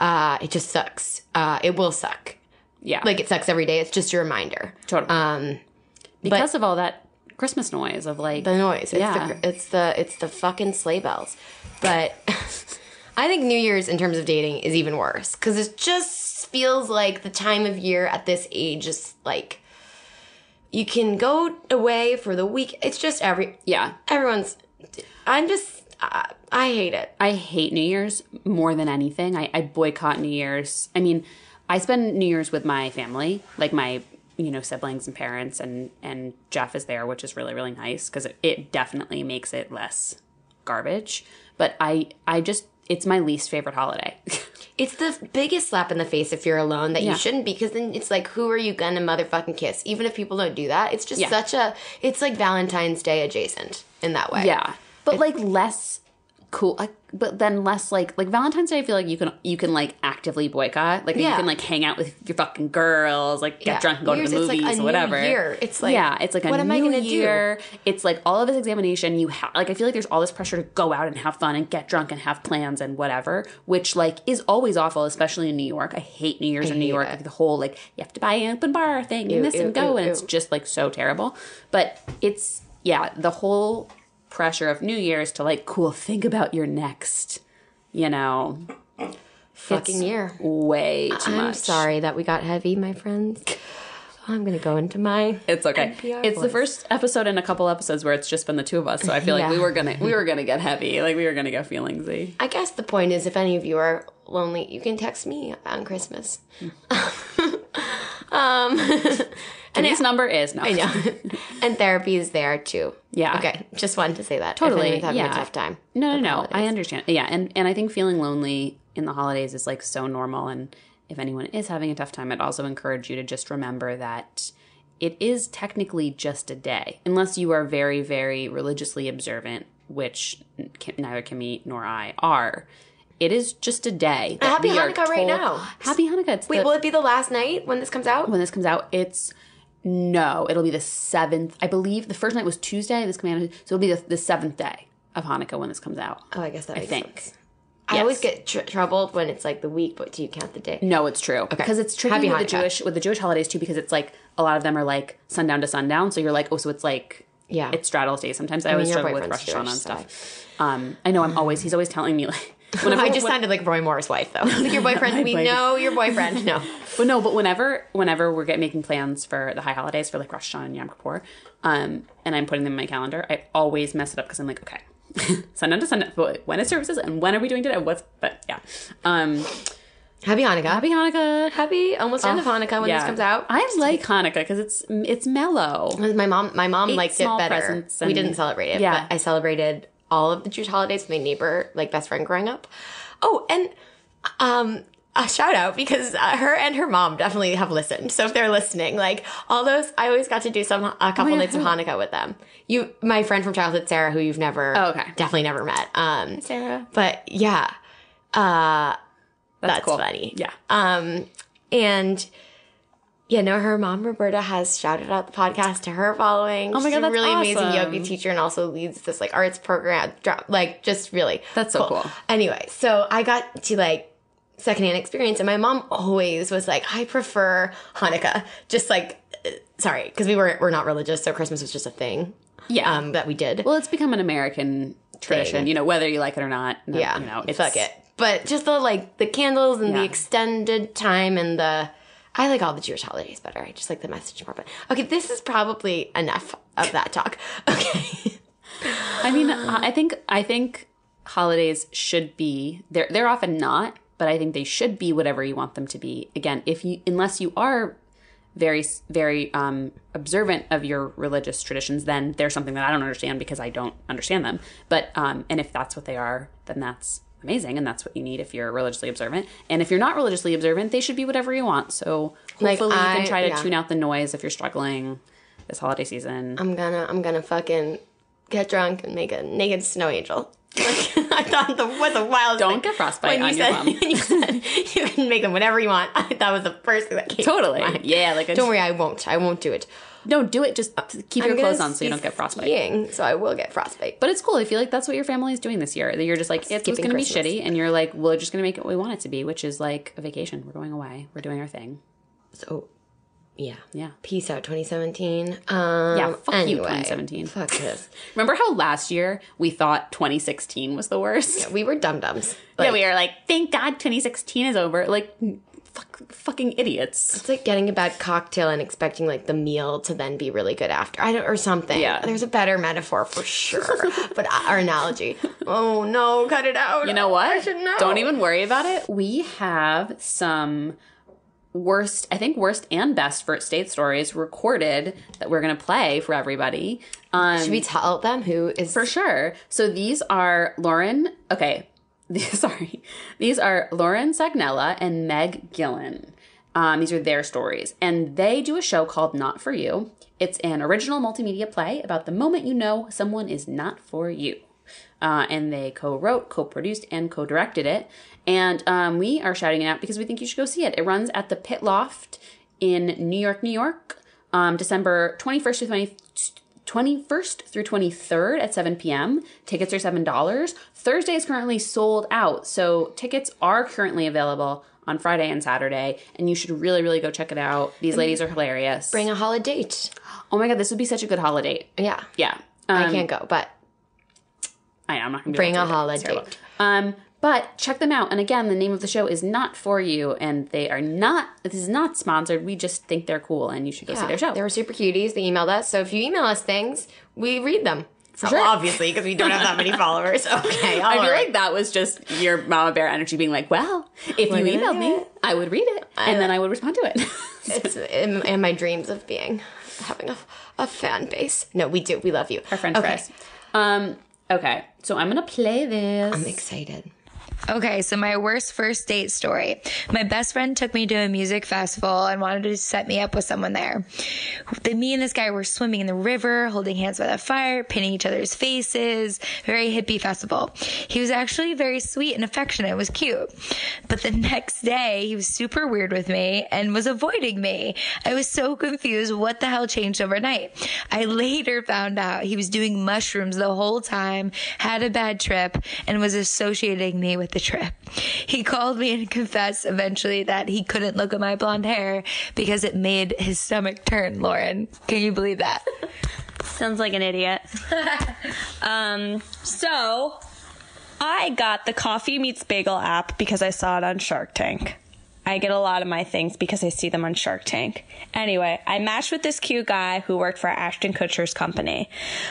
Uh, it just sucks. Uh, it will suck. Yeah. Like it sucks every day. It's just a reminder. totally. Um, because of all that Christmas noise of like the noise. It's Yeah. the it's the it's the fucking sleigh bells. But I think New Year's in terms of dating is even worse because it just feels like the time of year at this age is like you can go away for the week. It's just every yeah. everyone's. I'm just I, I hate it. I hate New Year's more than anything. I, I boycott New Year's. I mean, I spend New Year's with my family, like my you know siblings and parents, and and Jeff is there, which is really really nice because it, it definitely makes it less garbage. But I I just it's my least favorite holiday. It's the biggest slap in the face if you're alone that Yeah. you shouldn't be because then it's like who are you gonna motherfucking kiss? Even if people don't do that, it's just Yeah. such a it's like Valentine's Day adjacent in that way. Yeah, but like less cool. Like, but then less like like Valentine's Day. I feel like you can you can like actively boycott. Like you can like hang out with your fucking girls, like get Yeah. drunk and go Yours, to the like movies new whatever. year. It's like, yeah, it's like a what am I gonna do? year. It's like all of this examination. You have like I feel like there's all this pressure to go out and have fun and get drunk and have plans and whatever, which like is always awful, especially in New York. I hate New Year's in New York. it. Like the whole like you have to buy an open bar thing Ew, and this ew, and go, ew, and it's just like so terrible. But it's yeah, the whole pressure of New Year's to like, cool, think about your next, you know, fucking it's year. Way too I'm much. sorry that we got heavy, my friends. I'm gonna go into my. It's okay. NPR it's the first episode in a couple episodes where it's just been the two of us, so I feel like we were gonna we were gonna get heavy, like we were gonna get feelingsy. I guess the point is, if any of you are lonely, you can text me on Christmas. Hmm. um, And his number is no. I know, and therapy is there too. Yeah. Okay, just wanted to say that. Totally, having yeah. a tough time. No, no, no. I understand. Yeah, and and I think feeling lonely in the holidays is like so normal. And if anyone is having a tough time, I'd also encourage you to just remember that it is technically just a day, unless you are very, very religiously observant, which can, neither Kimmy nor I are. It is just a day. that Happy Hanukkah right now. Happy Hanukkah. It's Wait, the- will it be the last night when this comes out? when this comes out, it's no, it'll be the seventh. I believe the first night was Tuesday. This coming so it'll be the, the seventh day of Hanukkah when this comes out. Oh, I guess that makes think. sense. I always get tr- troubled when it's like the week, but do you count the day? No, it's true because it's tricky Happy with the Jewish with the Jewish holidays too because it's like a lot of them are like sundown to sundown. So you're like, oh, so it's like Yeah. it straddles days. Sometimes I, mean, always struggle with Rosh Hashanah and stuff. Um, I know I'm always he's always telling me like whenever I just when- sounded like Roy Moore's wife, though. Like your boyfriend. we boyfriend. know your boyfriend. No. But no, but whenever whenever we're get making plans for the high holidays for like Rosh Hashanah and Yom Kippur, um, and I'm putting them in my calendar, I always mess it up because I'm like, okay, sundown to sundown. But when is services and when are we doing today? What's but yeah, um, Happy Hanukkah. happy Hanukkah. Happy almost end of Hanukkah when Yeah. this comes out. I like Hanukkah because it's it's mellow. My mom, my mom Eight liked it better. presents we didn't celebrate it, Yeah. but I celebrated all of the Jewish holidays with my neighbor, like best friend growing up. Oh, and um, a shout out because uh, her and her mom definitely have listened. So if they're listening, like all those, I always got to do some a couple God, nights of? Hanukkah with them. You, my friend from childhood, Sarah, who you've never, Oh, okay. definitely never met. Um, Sarah. but yeah, uh, that's, cool. funny. Yeah. Um, and yeah, no, her mom Roberta has shouted out the podcast to her following. Oh my She's God, a that's really amazing yoga teacher and also leads this like arts program. Like just really, That's so cool. Anyway, so I got to like secondhand experience, and my mom always was like, I prefer Hanukkah, just like. uh, Sorry, because we were we're not religious, so Christmas was just a thing. Yeah. um, that we did. Well, it's become an American tradition, Thing. you know, whether you like it or not. No, yeah, you know, it's fuck it. but just the like the candles and the extended time and the I like all the Jewish holidays better. I just like the message more. But okay, this is probably enough of that talk. Okay. I mean, I think I think holidays should be they're they're often not, but I think they should be whatever you want them to be. Again, if you unless you are very very um, observant of your religious traditions, then there's something that I don't understand because I don't understand them. But um, and if that's what they are, then that's amazing, and that's what you need if you're religiously observant. And if you're not religiously observant, they should be whatever you want. So Like, hopefully you can try to yeah. tune out the noise if you're struggling this holiday season. I'm gonna I'm gonna fucking get drunk and make a naked snow angel. Like, I thought the was the wild. Don't get frostbite when on you your said, bum. You said you can make them whatever you want. I, thought that was the first thing that came. to Totally. mind. Yeah, like a- don't worry, I won't. I won't do it. Don't do it. Just keep your I'm clothes on so you don't get frostbite. Skiing, so I will get frostbite. But it's cool. I feel like that's what your family is doing this year. That you're just like, it's going to be shitty. And you're like, we're just going to make it what we want it to be, which is like a vacation. We're going away. We're doing our thing. So, yeah, Yeah. Peace out, 2017. Um, Yeah, fuck you, 2017. Fuck this. Remember how last year we thought 2016 was the worst? Yeah, We were dum dums. yeah, we were like, thank God 2016 is over. Like, fuck, fucking idiots. It's like getting a bad cocktail and expecting like the meal to then be really good after. I don't or something. Yeah. There's a better metaphor for sure. but our analogy. Oh no, cut it out. You know I what? should know. Don't even worry about it. We have some worst, I think worst and best first date stories recorded that we're going to play for everybody. Um, Should we tell them who is For sure. So these are Lauren. Okay, sorry. These are Lauren Sagnella and Meg Gillen. Um, these are their stories, and they do a show called Not for You. It's an original multimedia play about the moment you know someone is not for you. Uh, and they co-wrote, co-produced, and co-directed it. And um, we are shouting it out because we think you should go see it. It runs at the Pit Loft in New York, New York, um, December 21st to 20, 21st through 23rd at 7 p.m. Tickets are $7. Thursday is currently sold out, so tickets are currently available on Friday and Saturday, and you should really, really go check it out. These ladies are hilarious. bring a holiday oh my god, this would be such a good holiday. Yeah. Yeah. I Um, can't go, but I know, I'm not gonna Bring a to do it. holiday It's terrible. date. Um, but check them out. And again, the name of the show is not for you, and they are not. This is not sponsored. We just think they're cool, and you should go see their show. They were super cuties. They emailed us. So if you email us things, we read them. For sure. obviously, because we don't have that many followers. Okay, I feel right. like that was just your mama bear energy being like, well, if you We're gonna emailed me. I would read it, and then I would respond to it. it's in, in my dreams of being having a, a fan base. No, we do. We love you. Our French okay. Um, okay, so I'm gonna play this. I'm excited. Okay, so my worst first date story. My best friend took me to a music festival and wanted to set me up with someone there. Me and this guy were swimming in the river, holding hands by the fire, painting each other's faces. Very hippie festival. He was actually very sweet and affectionate. It was cute. But the next day, he was super weird with me and was avoiding me. I was so confused. What the hell changed overnight? I later found out he was doing mushrooms the whole time, had a bad trip, and was associating me with the trip. He called me and confessed eventually that he couldn't look at my blonde hair because it made his stomach turn, Lauren. Can you believe that? Sounds like an idiot. um, so I got the Coffee Meets Bagel app because I saw it on Shark Tank. I get a lot of my things because I see them on Shark Tank. Anyway, I matched with this cute guy who worked for Ashton Kutcher's company.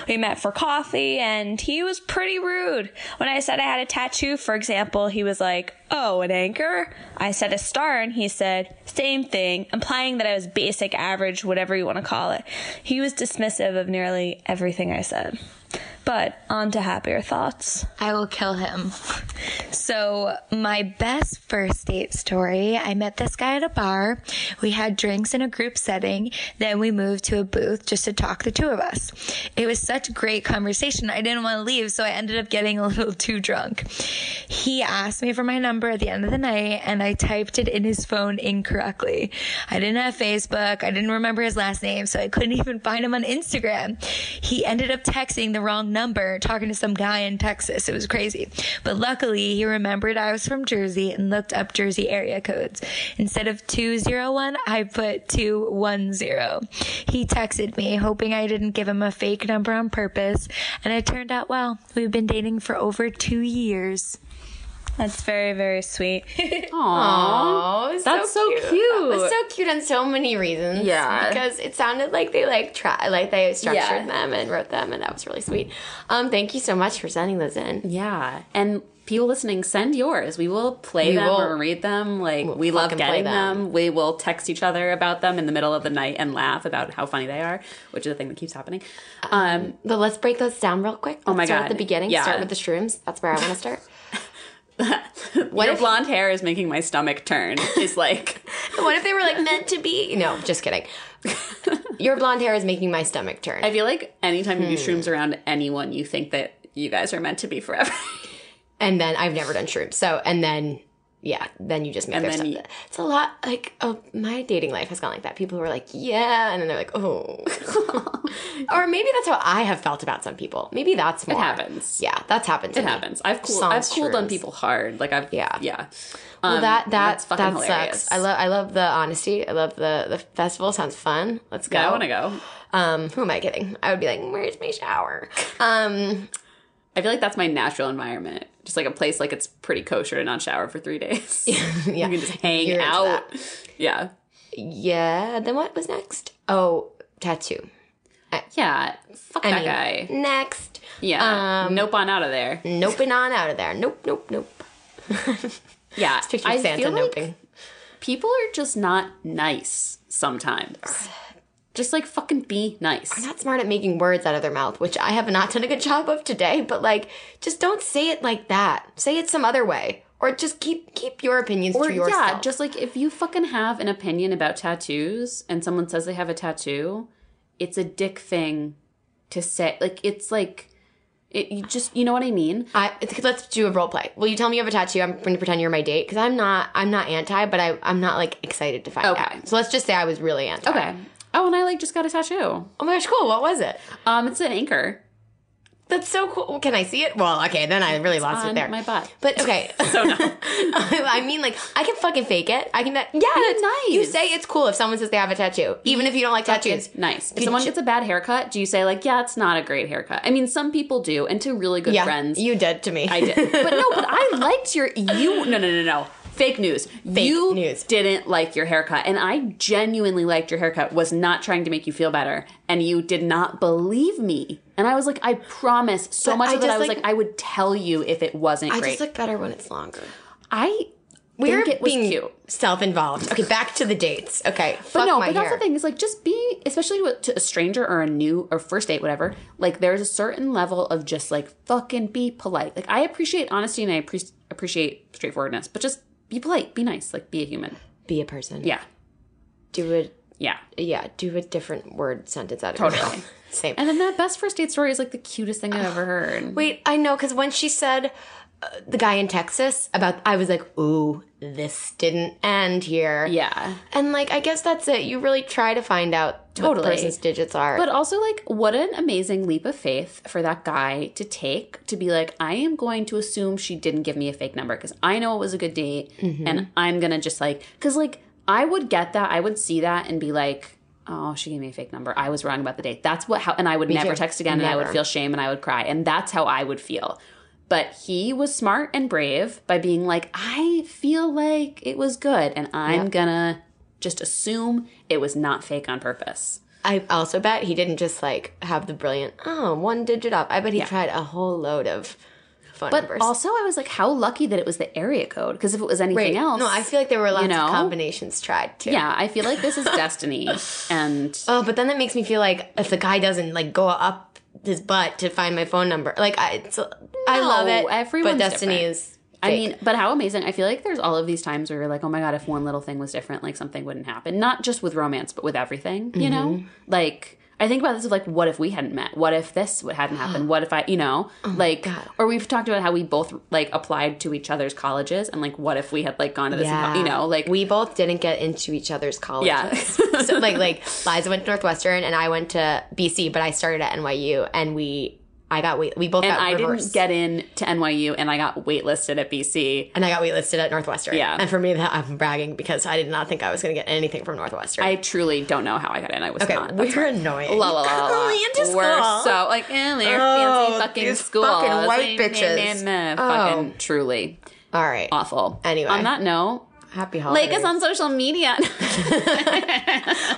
We met for coffee and he was pretty rude. When I said I had a tattoo, for example, he was like, Oh, an anchor? I said a star and he said, Same thing, implying that I was basic, average, whatever you want to call it. He was dismissive of nearly everything I said. But on to happier thoughts. I will kill him. So, my best first date story I met this guy at a bar. We had drinks in a group setting. Then we moved to a booth just to talk, the two of us. It was such great conversation. I didn't want to leave, so I ended up getting a little too drunk. He asked me for my number at the end of the night, and I typed it in his phone incorrectly. I didn't have Facebook. I didn't remember his last name, so I couldn't even find him on Instagram. He ended up texting the wrong number, talking to some guy in Texas. It was crazy. But luckily, he remembered I was from Jersey and looked up Jersey area codes. Instead of 201, I put 210. He texted me, hoping I didn't give him a fake number on purpose, and it turned out well. We've been dating for over two years. That's very, very sweet. Aww. Oh, That's so It was cute. so cute on so many reasons. Yeah. because it sounded like they like try like they structured Yeah. them and wrote them, and that was really sweet. Um, thank you so much for sending those in. Yeah. And people listening, send yours. We will play We them will- or read them. Like, we love fucking play getting them. them. We will text each other about them in the middle of the night and laugh about how funny they are, which is the thing that keeps happening. Um, But let's break those down real quick. Let's Oh my start God. at the beginning. Yeah. Start with the shrooms. That's where I want to start. what if- if blonde hair is making my stomach turn? Is like, what if they were like meant to be? No, just kidding. Your blonde hair is making my stomach turn. I feel like anytime you do Hmm. shrooms around anyone, you think that you guys are meant to be forever. and then I've never done shrooms. So, and then, yeah, then you just make And their stuff. you- it's a lot like, oh, my dating life has gone like that. People who are like, yeah, and then they're like, oh. or maybe that's how I have felt about some people. Maybe that's more. It happens. Yeah, that's happened to me. it me. happens. I've cooled, Sans I've cooled on people hard. Like I've Yeah. yeah. Well, Um, that that that's that fucking sucks. hilarious. I love I love the honesty. I love the the festival. Sounds fun. Let's go. Yeah, I want to go. Um, who am I kidding? I would be like, where's my shower? Um, I feel like that's my natural environment. Just like a place like it's pretty kosher to not shower for three days. yeah. you can just hang You're out. Yeah. Yeah. Then what was next? Oh, tattoo. Yeah. Fuck I that mean, guy. next. Yeah. um, nope on out of there. Nope and on out of there. Nope, nope, nope. Yeah. I Santa feel like noping. people are just not nice sometimes. Just like fucking be nice. I'm not smart at making words out of their mouth, which I have not done a good job of today. But like, just don't say it like that. Say it some other way, or just keep keep your opinions or to yourself. yeah, just like if you fucking have an opinion about tattoos and someone says they have a tattoo, it's a dick thing to say. Like it's like it, you just you know what I mean? I, let's do a role play. Will you tell me you have a tattoo? I'm going to pretend you're my date because I'm not. I'm not anti, but I, I'm not like excited to find Okay. out. So let's just say I was really anti. Okay. Oh, and I like just got a tattoo. Oh my gosh, cool. What was it? Um, it's an anchor That's so cool. Can I see it? Well, okay, then I really lost it there. my butt. But okay. So no. I mean, like, I can fucking fake it. I can. Yeah, it's nice. You say it's cool if someone says they have a tattoo, even if you don't like tattoos. nice. If someone you- gets a bad haircut, do you say like, "Yeah, it's not a great haircut"? I mean, some people do, and to really good Yeah, friends, you did to me. I did. But no, but I liked your you no no no no. Fake news. you news. didn't like your haircut. And I genuinely liked your haircut. Was not trying to make you feel better. And you did not believe me. And I was like, I promise so But much I of it. I was like- like, I would tell you if it wasn't I great. just look better when it's longer. I We're think it was being self-involved. Okay, back to the dates. Okay, But fuck no, but that's the thing is like just be, especially to a stranger or a new or first date, whatever. Like there's a certain level of just like fucking be polite. Like I appreciate honesty and I appre- appreciate straightforwardness, but just be polite, be nice, like be a human. Be a person. Yeah, Do a yeah. yeah. Do a different word sentence out of your Totally. mouth. Same. And then that best first date story is like the cutest thing I've ever heard. Wait, I know because when she said the guy in Texas about, I was like, ooh, this didn't end here. Yeah. And like, I guess that's it. You really try to find out totally. what the person's digits are. But also, like, what an amazing leap of faith for that guy to take to be like, I am going to assume she didn't give me a fake number because I know it was a good date. Mm-hmm. And I'm going to just like, because, like, I would get that. I would see that and be like, oh, she gave me a fake number. I was wrong about the date. That's what, how, and I would never text again and I would feel shame and I would cry. And that's how I would feel. But he was smart and brave by being like, I feel like it was good. And I'm Yep. gonna just assume it was not fake on purpose. I also bet he didn't just like have the brilliant, oh, one digit up. I bet he tried a whole load of phone But numbers. also, I was like, how lucky that it was the area code. Because if it was anything Right. else, No, I feel like there were lots know? of combinations tried too. yeah, I feel like this is destiny. And Oh, but then that makes me feel like if the guy doesn't like go up his butt to find my phone number, like I, it's, I love it. everyone's but destiny different. is. I mean, but how amazing! I feel like there's all of these times where you're like, oh my god, if one little thing was different, like something wouldn't happen. Not just with romance, but with everything. You know, Mm-hmm. like. I think about this of like, what if we hadn't met? What if this would hadn't happened? What if I, you know, oh like, Oh God. or we've talked about how we both like applied to each other's colleges, and like, what if we had like gone to this, yeah, you know, like, we both didn't get into each other's colleges. Yeah. so like like Liza went to Northwestern and I went to BC, but I started at NYU and we I got wait we both and I reversed. didn't get in to NYU, and I got waitlisted at BC. and I got waitlisted at Northwestern. Yeah. And for me that I'm bragging because I did not think I was gonna get anything from Northwestern. I truly don't know how I got in. I was okay, not. That's we're annoying. La la la la. Going into. We're so like, eh, they're Oh, fancy fucking these schools. fucking white Nah, nah, bitches. nah, Oh. Fucking truly. All right. Awful. Anyway. on that note, Happy holidays. like us on social media.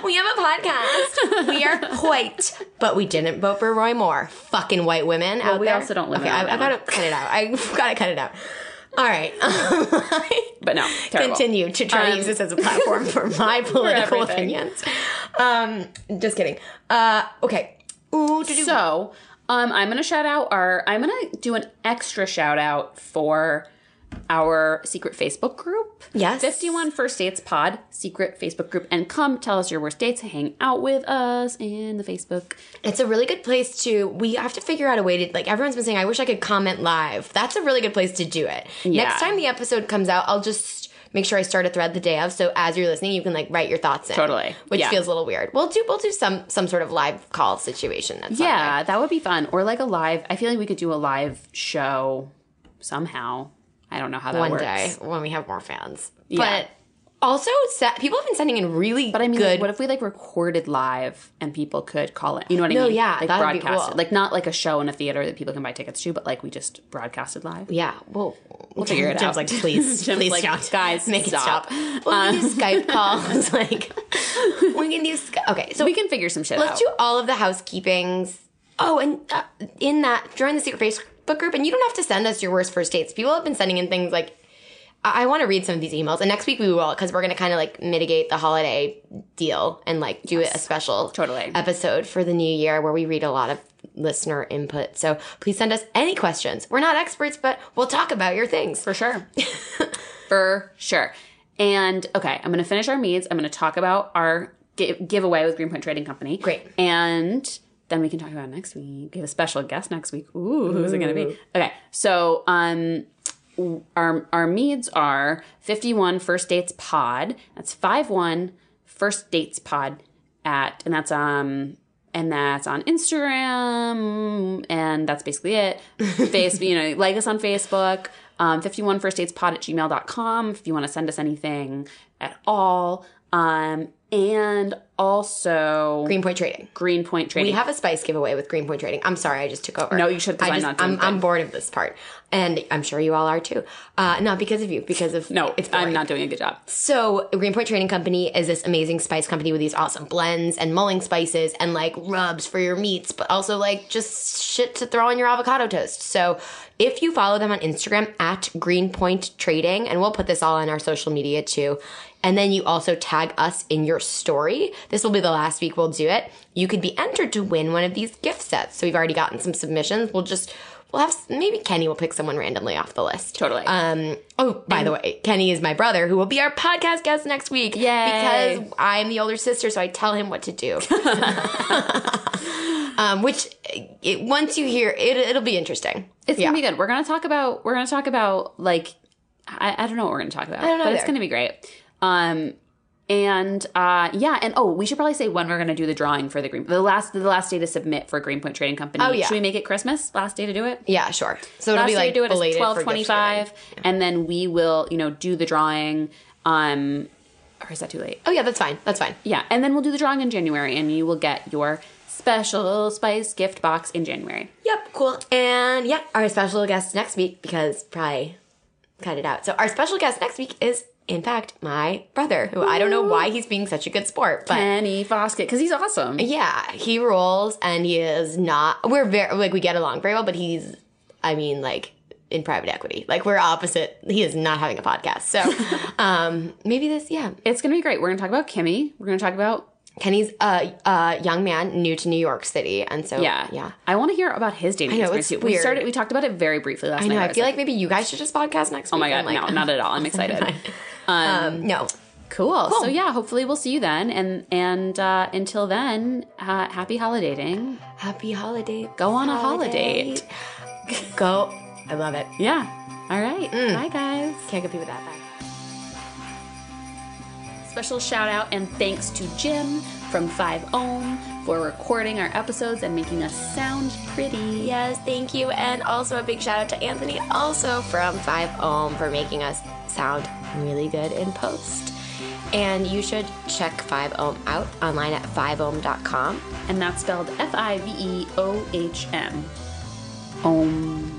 We have a podcast. we are white, but we didn't vote for Roy Moore. Fucking white women out we there. also don't live okay, I, I Alabama. gotta cut it out. I gotta cut it out. All right. but no, terrible. Continue to try to Um, use this as a platform for my political everything. opinions. Um, just kidding. Uh, okay. Ooh? So, um, I'm gonna shout out our. I'm gonna do an extra shout out for our secret Facebook group. Yes. 51 First Dates Pod secret Facebook group, and come tell us your worst dates. Hang out with us in the Facebook. It's a really good place to. We have to figure out a way to like. Everyone's been saying, "I wish I could comment live." That's a really good place to do it. Yeah. Next time the episode comes out, I'll just make sure I start a thread the day of. So as you're listening, you can like write your thoughts in. Totally. Which Yeah. feels a little weird. We'll do. We'll do some some sort of live call situation. At some Yeah, that would be fun. Or like a live. I feel like we could do a live show somehow. I don't know how that one works. day when we have more fans. Yeah. But also, people have been sending in really. But I mean, good. like, what if we like recorded live and people could call it? You know what I No, mean? yeah, like broadcasted, cool. like not like a show in a theater that people can buy tickets to, but like we just broadcasted live. Yeah, well, we'll figure it Jim's out. like, please, Jim's please like, stop, "Guys, make stop." it stop. We can do Skype calls. like, we can do. Sky- okay, so We can figure some shit out. let's out. do all of the housekeepings. Oh, and uh, in that, join the secret Facebook group, and you don't have to send us your worst first dates. People have been sending in things like. I, I want to read some of these emails, and next week we will because we're going to kind of like mitigate the holiday deal and like do a special Totally. episode for the new year where we read a lot of listener input. So please send us any questions. We're not experts, but we'll talk about your things. For sure. For sure. And okay, I'm going to finish our meads. I'm going to talk about our gi- giveaway with Greenpoint Trading Company. Great. And then we can talk about next week. We have a special guest next week. Ooh, who's it going to be? Okay. So, um, our our meads are 51 first dates pod that's 51 first dates pod at and that's um and that's on instagram and that's basically it face you know like us on facebook um 51 first dates pod at gmail.com if you want to send us anything at all um and also Greenpoint Trading. greenpoint trading We have a spice giveaway with Greenpoint Trading. I'm sorry, I just took over. No, you should. I I'm just, I'm, I'm bored of this part, and I'm sure you all are too. Uh, not because of you, because of no It's i'm not doing a good job So, Greenpoint Trading Company is this amazing spice company with these awesome blends and mulling spices and like rubs for your meats, but also like just shit to throw on your avocado toast. So, if you follow them on Instagram at Greenpoint Trading, and we'll put this all on our social media too, and then you also tag us in your story, this will be the last week we'll do it. You could be entered to win one of these gift sets. So, we've already gotten some submissions. We'll just We'll have maybe Kenny will pick someone randomly off the list. Totally. Um. Oh, by the way, Kenny is my brother, who will be our podcast guest next week. Yay. Because I'm the older sister, so I tell him what to do. um. Which, it, once you hear it, it'll be interesting. It's Yeah. gonna be good. We're gonna talk about we're gonna talk about like I, I don't know what we're gonna talk about, I don't know but it's gonna be great. Um, and uh, yeah, and oh, we should probably say when we're gonna do the drawing for the green the last the last day to submit for Greenpoint Trading Company. Oh, yeah. should we make it Christmas? Last day to do it. Yeah, sure. So it'll last be day like to do it is twelve twenty five, and then we will you know do the drawing. Um, or is that too late? Oh yeah, that's fine. That's fine. Yeah, and then we'll do the drawing in January, and you will get your special spice gift box in January. Yep, cool. And yeah, our special guest next week because probably cut it out. So our special guest next week is in fact my brother, who I don't know why he's being such a good sport, but Kenny Foskett, because he's awesome. yeah, he rolls and he is not. We're very like we get along very well, but he's, I mean, like in private equity, like we're opposite. He is not having a podcast, so um maybe this, yeah. It's gonna be great. We're gonna talk about Kimmy. We're gonna talk about Kenny's a, a young man new to New York City, and so yeah, yeah. I want to hear about his dating know, experience it's too. We started. We talked about it very briefly last I night. know. I feel like maybe you guys should just podcast next week. oh my god, like, no, not at all. I'm excited. Um, no. cool. So yeah, hopefully we'll see you then. And and uh, until then, uh, happy holidaying. Happy holiday. Go on a holiday. Go. I love it. Yeah. All right. Bye guys. Can't compete with that. Bye. Special shout out and thanks to Jim from Five Ohm for recording our episodes and making us sound pretty. Yes, thank you. And also a big shout out to Anthony, also from 5 Ohm, for making us sound really good in post. And you should check 5 Ohm out online at 5ohm.com. And that's spelled F I V E O H M. Om.